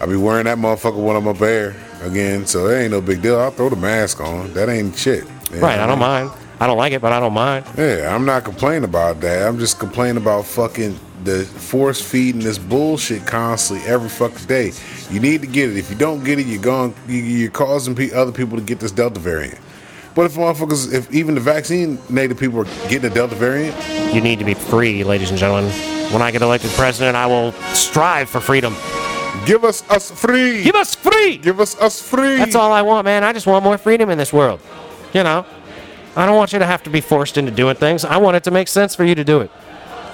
I'll be wearing that motherfucker when I'm up there again. So it ain't no big deal. I'll throw the mask on. That ain't shit. You Right, I don't mean? mind. I don't like it, but I don't mind. Yeah, I'm not complaining about that. I'm just complaining about fucking the force feeding this bullshit constantly every fucking day. You need to get it. If you don't get it, you're going, you- you're causing other people to get this Delta variant. But if motherfuckers, if even the vaccinated people are getting the Delta variant, You need to be free, ladies and gentlemen. When I get elected president, I will strive for freedom. Give us us free. Give us free! Give us us free. That's all I want, man. I just want more freedom in this world. You know, I don't want you to have to be forced into doing things. I want it to make sense for you to do it.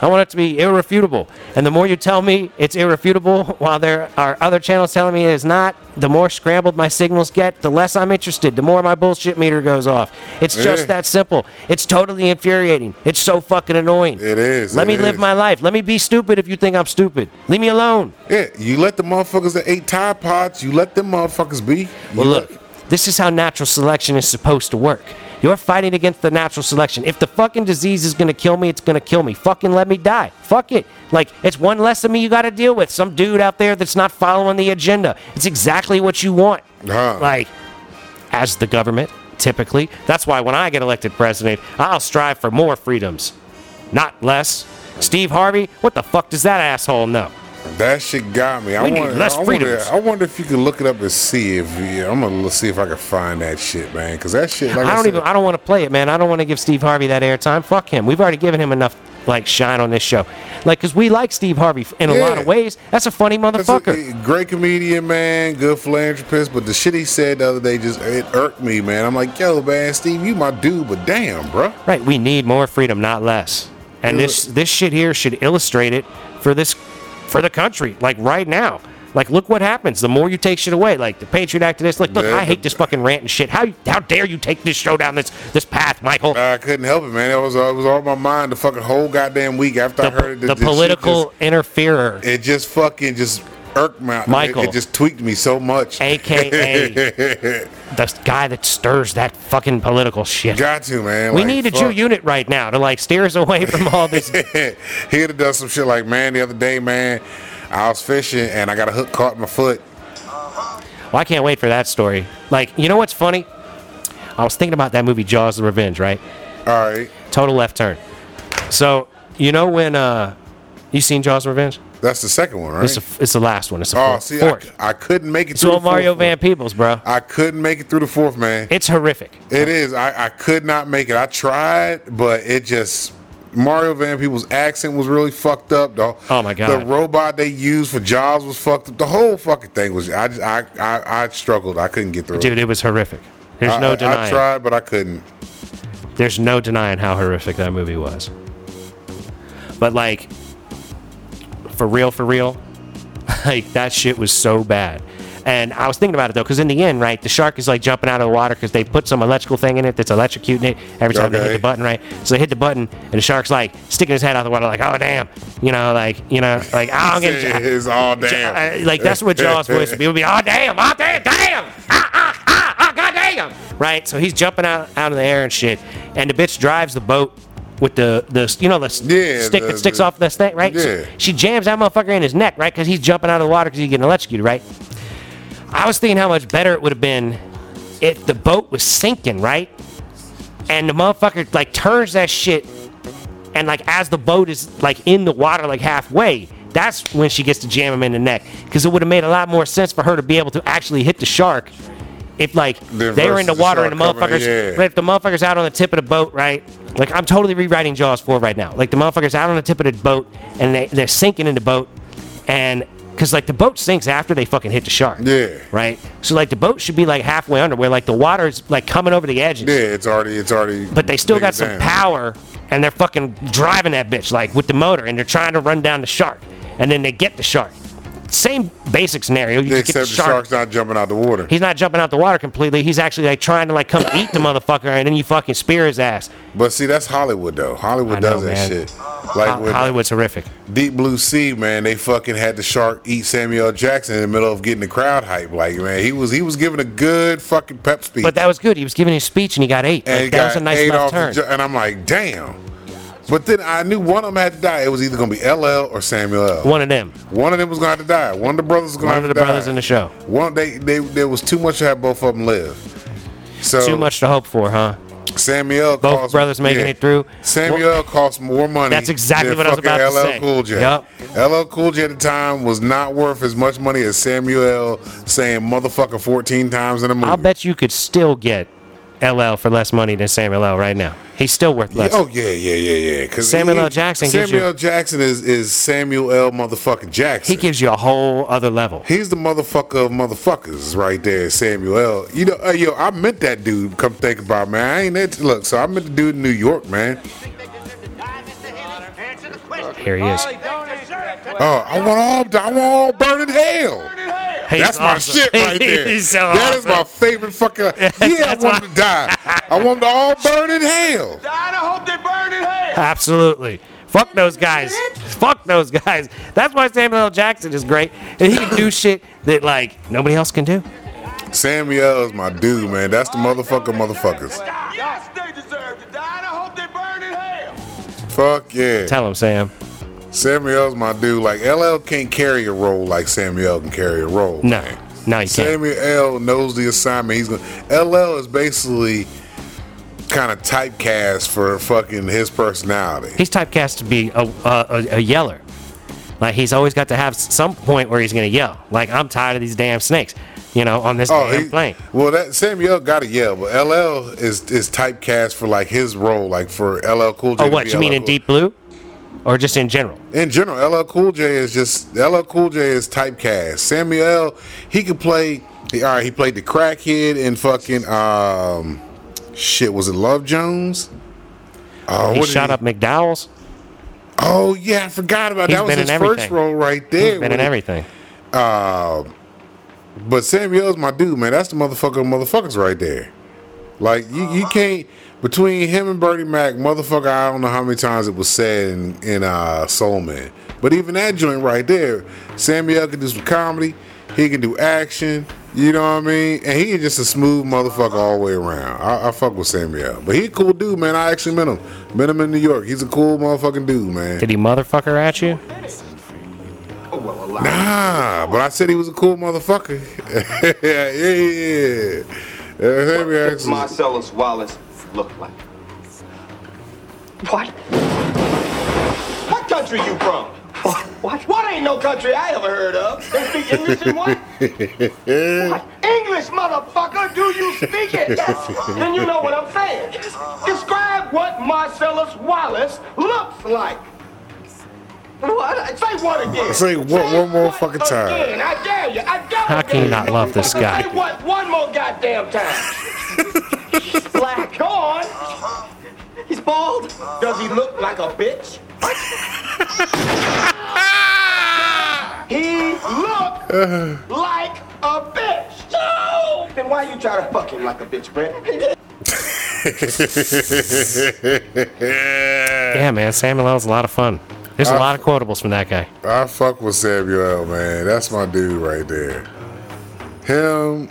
I want it to be irrefutable. And the more you tell me it's irrefutable, while there are other channels telling me it is not, the more scrambled my signals get, the less I'm interested, the more my bullshit meter goes off. It's just Yeah. that simple. It's totally infuriating. It's so fucking annoying. It is, Let it me live my life. Let me be stupid if you think I'm stupid. Leave me alone. Yeah, you let the motherfuckers that ate Tide Pods, you let them motherfuckers be. Well, look, this is how natural selection is supposed to work. You're fighting against the natural selection. If the fucking disease is gonna kill me, it's gonna kill me. Fucking let me die. Fuck it. Like, it's one less of me you gotta deal with. Some dude out there that's not following the agenda. It's exactly what you want. Uh-huh. Like, as the government, typically. That's why when I get elected president, I'll strive for more freedoms, not less. Steve Harvey, what the fuck does that asshole know? That shit got me. I We need wonder, less I wonder. I wonder if you can look it up and see if yeah, I'm gonna see if I can find that shit, man. Because that shit, like I, I don't said, even. I don't want to play it, man. I don't want to give Steve Harvey that airtime. Fuck him. We've already given him enough like shine on this show. Like, cause we like Steve Harvey in a lot of ways. That's a funny a- motherfucker. a great comedian, man. Good philanthropist. But the shit he said the other day just it irked me, man. I'm like, yo, man, Steve, you my dude, but damn, bro. Right. We need more freedom, not less. And Yeah. this this shit here should illustrate it for this for the country. Like right now. Like, look what happens. The more you take shit away, like the Patriot Act of this. Like, look, Yeah. I hate this fucking rant and shit. How how dare you take this show down this this path, Michael? I couldn't help it, man. It was, uh, it was on my mind the fucking whole goddamn week after I heard it. the this shit political interferer, it just fucking just irked me. It- Michael. It, just tweaked me so much. aka the guy that stirs that fucking political shit. Got to, man. we Like, need a Ju Unit right now to like steer us away from all this. he would have done some shit like, man, the other day, man, I was fishing and I got a hook caught in my foot. Well, I can't wait for that story. Like, you know what's funny? I was thinking about that movie Jaws: The Revenge, right? All right. Total left turn. So you know when uh, you seen Jaws: Revenge? That's the second one, right? It's, a, it's the last one. It's the oh, fourth. see, I. I couldn't make it It's through all the fourth Mario one. Van Peebles, bro. I couldn't make it through the fourth, man. It's horrific. It is. I, I could not make it. I tried, but it just Mario Van Peebles' accent was really fucked up. The, Oh, my God. The robot they used for Jaws was fucked up. The whole fucking thing was. I just, I, I I struggled. I couldn't get through Dude, it. it was horrific. There's I, no I- I tried, but I couldn't. There's no denying how horrific that movie was. But like, for real, for real, like that shit was so bad. And I was thinking about it though, because in the end, right, the shark is like jumping out of the water because they put some electrical thing in it that's electrocuting it every time they hit the button, right? So they hit the button, and the shark's like sticking his head out of the water, like, oh damn, you know, like, you know, like, oh, getting. It's all damn. Like that's what Jaws voice would be. It would be, oh damn, oh damn, damn, ah ah ah, ah god damn. Right. So he's jumping out out of the air and shit, and the bitch drives the boat with the the you know the Yeah, stick the- that sticks the- off the thing, right? So she jams that motherfucker in his neck, right? Because he's jumping out of the water because he's getting electrocuted, right? I was thinking how much better it would have been if the boat was sinking, right? And the motherfucker like turns that shit and like as the boat is like in the water like halfway that's when she gets to jam him in the neck because it would have made a lot more sense for her to be able to actually hit the shark if like Then they were in the water and the shark coming, motherfuckers yeah. if the motherfuckers out on the tip of the boat right like i'm totally rewriting jaws 4 right now like the motherfuckers out on the tip of the boat and they, they're sinking in the boat and because like the boat sinks after they fucking hit the shark Yeah. right so like the boat should be like halfway under where like the water's like coming over the edge Yeah, it's already. It's already. but they still got some down. power and they're fucking driving that bitch like with the motor and they're trying to run down the shark and then they get the shark same basic scenario you Except the the shark shark's not jumping out the water. he's not jumping out the water completely he's actually like trying to like come eat the motherfucker and then you fucking spear his ass But see, that's Hollywood though. Hollywood know, does that man. shit. Like with hollywood's horrific Deep Blue Sea, man, they fucking had the shark eat Samuel Jackson in the middle of getting the crowd hype. Like, man, he was he was giving a good fucking pep speech. but that was good he was giving his speech and he got ate and like, that was a nice eight left off the turn ju- and I'm like, damn. But then I knew one of them had to die. It was either gonna be LL or Samuel L. one of them One of them was gonna have to die. One of the brothers was gonna die. one of the brothers in the show One they, they there was too much to have both of them live. So too much to hope for huh Samuel Both cost, brothers making it through. Samuel cost more money. That's exactly than what I was about to LL say. Cool J. Yup. LL Cool J at the time was not worth as much money as Samuel saying motherfucker 14 times in a movie. i'll bet you could still get ll for less money than samuel l right now he's still worth less Oh yeah, yeah, yeah, yeah. Cause Samuel he- L. Jackson gives Samuel you- L. Jackson is is Samuel L. Motherfucking Jackson. He gives you a whole other level. He's the motherfucker of motherfuckers right there, Samuel L. You know, uh, yo, I met that dude. Come think about, it, man. I ain't that. Look, so I met the dude in New York, man. Here he is. Oh, I want all, I want all burning hell. He's That's my awesome. shit right there. He's so That is awesome. my favorite fucking. Yeah, I That's want him to die. I want them to all burn in hell. I hope they burn in hell. Absolutely. Fuck those guys. Fuck those guys. That's why Samuel L. Jackson is great. And he can do shit that like nobody else can do. Samuel is my dude, man. That's the motherfucker, motherfuckers. Yes, they deserve to die, I hope they burn in hell. Fuck yeah. Tell him, Sam. Samuel's my dude. Like LL can't carry a role like Samuel can carry a role. No. man. No, can't. Samuel L knows the assignment. He's gonna. LL is basically kind of typecast for fucking his personality. He's typecast to be a, a, a, yeller. Like he's always got to have some point where he's gonna yell. Like I'm tired of these damn snakes. You know, on this Oh, damn he, plane. well, that Samuel got to yell, but LL is is typecast for like his role, like for LL Cool J. Oh, what you mean LL in Deep Blue, or just in general? In general, LL Cool J is just LL Cool J is typecast. Samuel L, he could play. He, all right, he played the crackhead in fucking um, shit. Was it Love Jones? Oh, He what did shot up McDowell's. Oh yeah, I forgot about He's that. Was his first role right there. He's been in with- everything. Uh, but Samuel's my dude, man. That's the motherfucker motherfuckers right there. Like you, you can't between him and Bernie Mac, motherfucker. I don't know how many times it was said in, in uh, Soul Man, but even that joint right there, Samuel can do some comedy. He can do action. You know what I mean? And he is just a smooth motherfucker all the way around. I, I fuck with Samuel, but he a cool dude, man. I actually met him. Met him in New York. He's a cool motherfucking dude, man. Did he motherfucker at you? Nah, but I said he was a cool motherfucker. yeah, yeah, yeah. Uh, Samuel actually- Marcellus Wallace look like? What? What country you from? What? What ain't no country I ever heard of? They speak English and what? What? English, motherfucker, do you speak it? Yes. Then you know what I'm saying. Describe what Marcellus Wallace looks like. What? Say what again? Say what one more fucking time. Again, I dare you. I dare How can you not love this guy? Say what one more goddamn time. Black. Go on. He's bald. Does he look like a bitch? he look like a bitch. No. Then why you try to fuck him like a bitch, Brent? Yeah, man. Samuel L's a lot of fun. There's a lot of quotables from that guy. I fuck with Samuel, man. That's my dude right there. Him,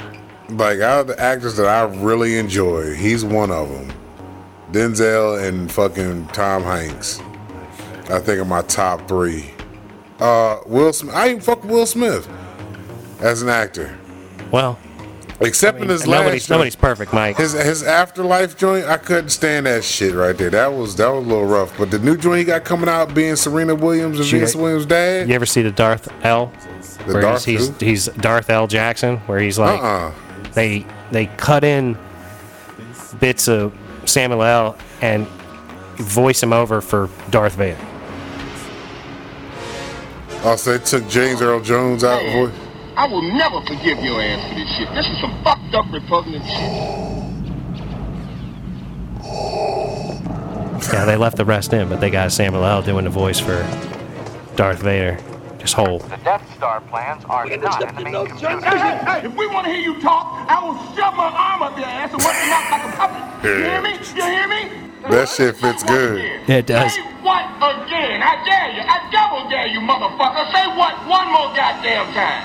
like out of the actors that I really enjoy, he's one of them. Denzel and fucking Tom Hanks. I think are my top three. Uh, Will Smith. I ain't fuck Will Smith as an actor, Well, except in his last. nobody's, perfect, Mike. His his afterlife joint, I couldn't stand that shit right there. That was that was a little rough. But the new joint he got coming out, being Serena Williams and Venus Williams' dad. You ever see the Darth L? The Darth he's, he's he's Darth L. Jackson, where he's like Uh-uh. They they cut in bits of Samuel L. and voice him over for Darth Vader. Also, they took James Earl Jones out. Man, Voice. I will never forgive your ass for this shit. This is some fucked up repugnant shit. Yeah, they left the rest in, but they got Samuel L. doing the voice for Darth Vader. Just whole. The Death Star plans are not in the main computer. Hey, hey, if we want to hear you talk, I will shove my arm up your ass and work you out like a puppet. You hear me? You hear me? That shit fits Say good. again? It does. Say what again? I dare you. I double dare you, motherfucker. Say what one more goddamn time.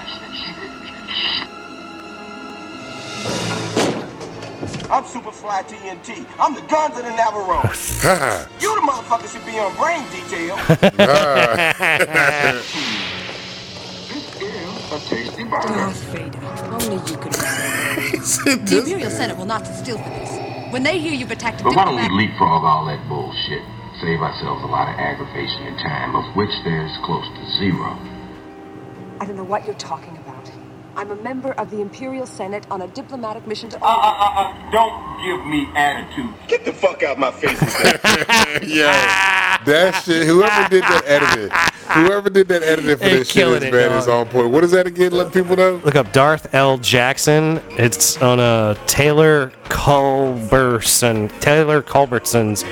I'm super Superfly TNT. I'm the guns of the Navarone. you the motherfucker should be on brain detail. This is a tasty burger. Darth Vader, only you can remember. The Imperial Senate will not sit still for this. When they hear you've attacked a But why don't we leapfrog all that bullshit? Save ourselves a lot of aggravation and time, of which there's close to zero. I don't know what you're talking about. I'm a member of the Imperial Senate on a diplomatic mission to. Uh, uh, uh, uh, don't give me attitude. Get the fuck out my face. with that. yeah, that shit. Whoever did that editing, whoever did that editing for They this shit killing is it, man dog. is on point. What is that again? Let people know. Look up Darth L. Jackson. It's on a Taylor Culbertson. Taylor Culbertson's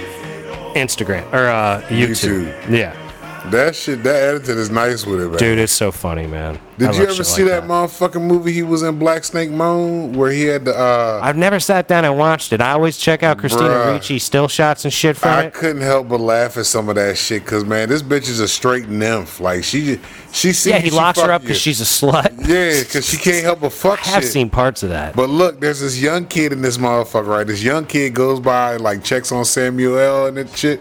Instagram or uh, YouTube. Yeah, That shit. That editing is nice with it, man. dude, it's so funny, man. I Did you ever see like that, motherfucking movie he was in Black Snake Moan where he had the uh I've never sat down and watched it. I always check out Christina Bruh. Ricci still shots and shit from I it. I couldn't help but laugh at some of that shit because man, this bitch is a straight nymph. Like she, she sees. Yeah, he locks her up because she's a slut. Yeah, because she can't help but fuck I have shit. seen parts of that. But look, there's this young kid in this motherfucker, right? This young kid goes by, like, checks on Samuel and that shit.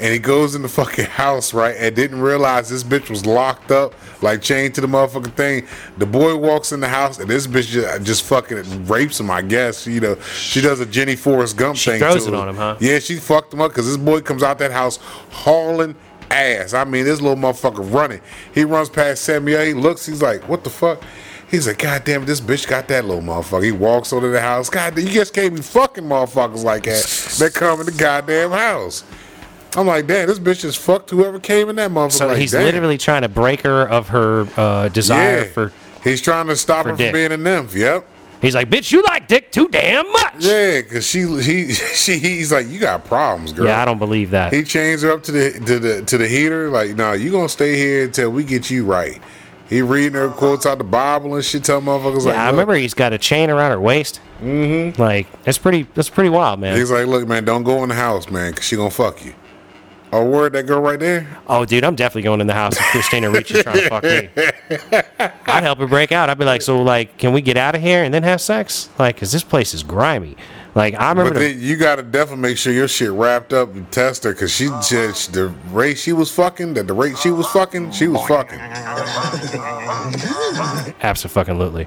And he goes in the fucking house, right? And didn't realize this bitch was locked up, like chained to the motherfucking thing. The boy walks in the house, and this bitch just, just fucking rapes him, I guess. You know, she does a Jenny Forrest Gump She thing. throws to it on him, huh? Yeah, she fucked him up because this boy comes out that house hauling ass. I mean, this little motherfucker running. He runs past Samuel. He looks. He's like, "What the fuck?" He's like, "God damn it, this bitch got that little motherfucker." He walks over to the house. God, damn, you just can't be fucking motherfuckers like that. They come in the goddamn house. I'm like, damn, this bitch just fucked whoever came in that motherfucker. so like, he's damn. literally trying to break her of her uh, desire yeah. for. He's trying to stop her dick. from being a nymph. Yep. He's like, bitch, you like dick too damn much. Yeah, cause she he she he's like, you got problems, girl. Yeah, I don't believe that. He chains her up to the to the to the heater. Like, no, you gonna stay here until we get you right. He reading her quotes out the Bible and shit, Tell motherfuckers like, Yeah, I look- remember he's got a chain around her waist. Mm-hmm. Like that's pretty. That's pretty wild, man. He's like, look, man, don't go in the house, man, because she gonna fuck you. Oh, word, that girl right there? Oh, dude, I'm definitely going in the house if Christina Ricci is trying to fuck me. I'd help her break out. I'd be like, so, like, can we get out of here and then have sex? Like, cause this place is grimy. Like, I remember. But the- you gotta definitely make sure your shit wrapped up and test her, because she she- the rate she was fucking, that the rate she was fucking, she was fucking. Absolutely.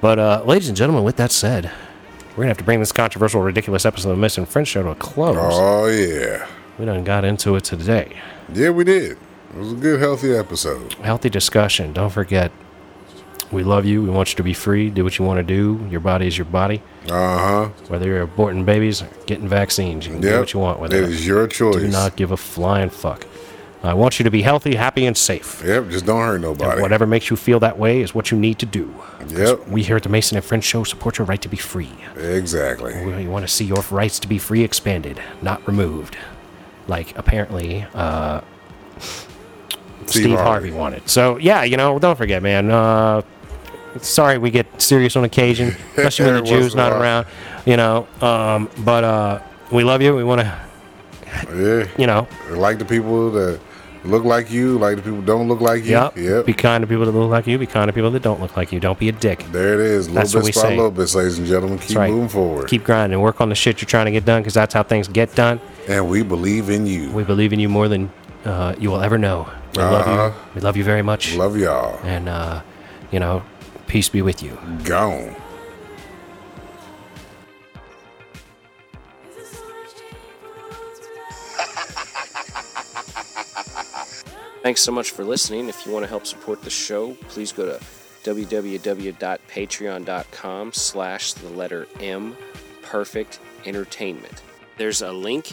But, uh, ladies and gentlemen, with that said, we're gonna have to bring this controversial, ridiculous episode of Mason and Friends Show to a close. Oh, yeah. We done got into it today. Yeah, we did. It was a good, healthy episode. Healthy discussion. Don't forget, we love you. We want you to be free. Do what you want to do. Your body is your body. Uh huh. Whether you're aborting babies or getting vaccines, you can do what you want with It it. is your choice. Do not give a flying fuck. I want you to be healthy, happy, and safe. Yep, just don't hurt nobody. Whatever makes you feel that way is what you need to do. Yep. We here at the Mason and Friends Show support your right to be free. Exactly. We want to see your rights to be free expanded, not removed. Like apparently uh, Steve, Harvey. wanted. So yeah, you know, don't forget, man. Uh, sorry, we get serious on occasion, especially when the Ju's not around. You know, um, but uh, we love you. We want to, Yeah. you know, Like the people that look like you, like the people don't look like you. Yep. Yep. Be kind to people that look like you. Be kind to people that don't look like you. Don't be a dick. there it is. Little That's what we by say. little bits, ladies and gentlemen. Keep right. moving forward. Keep grinding. Work on the shit you're trying to get done because that's how things get done. And we believe in you. We believe in you more than uh, you will ever know. We love Uh-huh. you. We love you very much. Love y'all. and uh, you know, peace be with you. Gone. Thanks so much for listening. If you want to help support the show, please go to www.patreon.com slash the letter M perfect entertainment. There's a link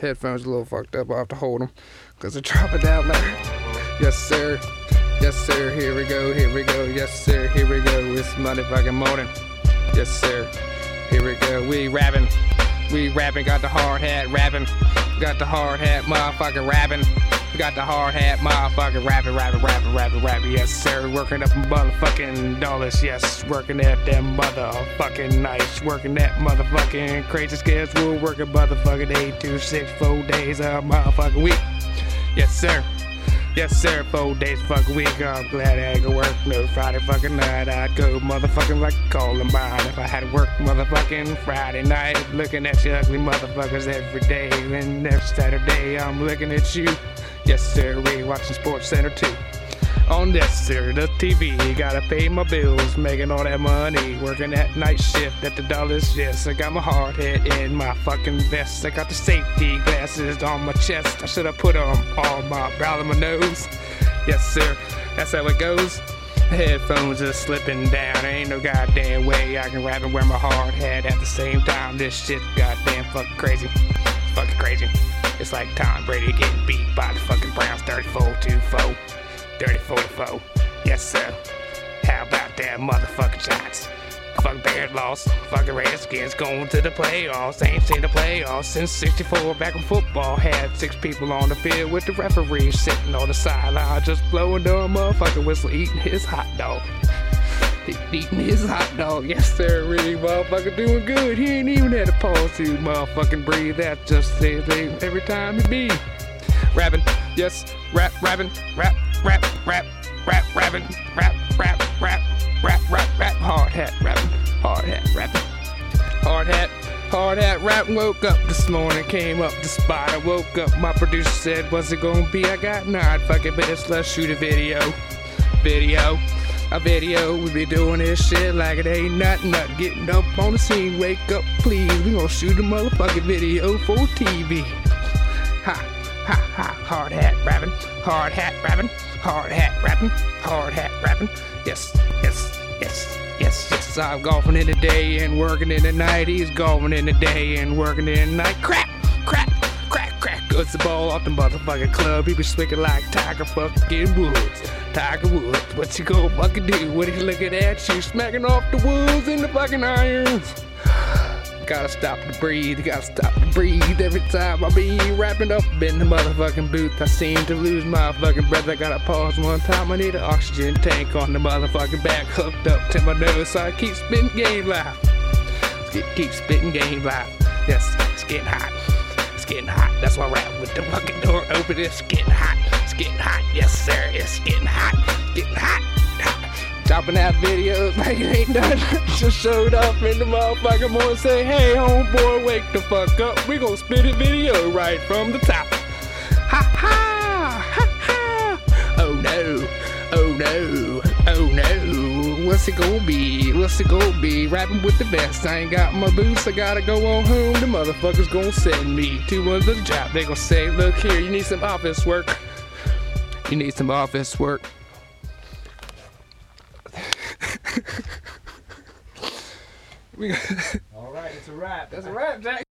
Headphones a little fucked up. I have to hold them because they're dropping down there. Yes, sir. Yes, sir. Here we go. Here we go. Yes, sir. Here we go. It's motherfucking morning. Yes, sir. Here we go. We rapping. We rapping. Got the hard hat rapping. Got the hard hat motherfucking rapping. Got the hard hat motherfucking rapping, rapping, rapping, rapping, rapping. Yes, sir. Working up motherfucking dollars. Yes, working at that motherfucking nice. Working that motherfucking crazy schedule. Working motherfucking eight to six, four days a motherfucking week. Yes, sir. Yes, sir. Four days fucking week. I'm glad I ain't gonna work no Friday fucking night. I'd go motherfucking like Columbine if I had to work motherfucking Friday night. Looking at you ugly motherfuckers every day. And next Saturday, I'm looking at you. Yes, sir. We watching Sports Center too. On this, sir, the TV, gotta pay my bills, making all that money, working that night shift at the dollars. Yes, I got my hard hat in my fucking vest. I got the safety glasses on my chest. I should have put them on my brow and my nose. Yes, sir, that's how it goes. Headphones are slipping down. Ain't no goddamn way I can rap and wear my hard hat at the same time. This shit goddamn fucking crazy. Fucking crazy. It's like Tom Brady getting beat by the fucking Browns 34-2-4. 30-44. Yes, sir. How about that motherfucking Giants? Fuck Bears lost. Fucking Redskins going to the playoffs. Ain't seen the playoffs since 64 back in football. Had six people on the field with the referee sitting on the sideline just blowing the motherfucking whistle eating his hot dog. Eating his hot dog. Yes, sir. Really motherfucking doing good. He ain't even had a pause to motherfucking breathe. That just says every time he be. Rapping, yes, rap, rapping, rap, rap, rap, rap, rapping, rap, rap, rap, rap, rap, rap, hard hat, rapping, hard hat, rapping, hard hat, hard hat, rapping. Woke up this morning, came up the spot. I woke up, my producer said, What's it gonna be? I got nine fucking minutes, let's shoot a video, video. A video, we be doing this shit like it ain't nothing, nothing. Getting up on the scene, wake up, please. We gonna shoot a motherfucking video for TV. Ha, ha, ha, hard hat, rapping, hard hat rapping, hard hat rapping, hard hat rapping. Yes, yes, yes, yes, yes. I'm golfing in the day and working in the night. He's golfing in the day and working in the night. Crap, crap, crack, crack. Goes the ball off the motherfucking club. He be swinging like Tiger fucking Woods. Tiger Woods, what you gonna fucking do when he's looking at you, smacking off the woods and the fucking irons? Gotta stop to breathe, gotta stop to breathe every time I be rapping up in the motherfucking booth. I seem to lose my fucking breath. I gotta pause one time. I need an oxygen tank on the motherfucking back, hooked up to my nose, so I keep spitting game live. Keep, spitting game live. Yes, it's getting hot. It's getting hot. That's why I rap with the fucking door open. It's getting hot. It's getting hot. Yes, sir. It's getting hot. Getting hot. Dropping out videos like it ain't done. Just showed up in the motherfucking morning. Say, hey, homeboy, wake the fuck up. We gon' spit a video right from the top. Ha ha! Ha ha! Oh no! Oh no! Oh no! What's it gonna be? What's it gonna be? Rapping with the best. I ain't got my boots. I gotta go on home. The motherfuckers gonna send me to another job. They gonna say, look here, you need some office work. You need some office work. All right, it's a wrap. That's a wrap, Jack.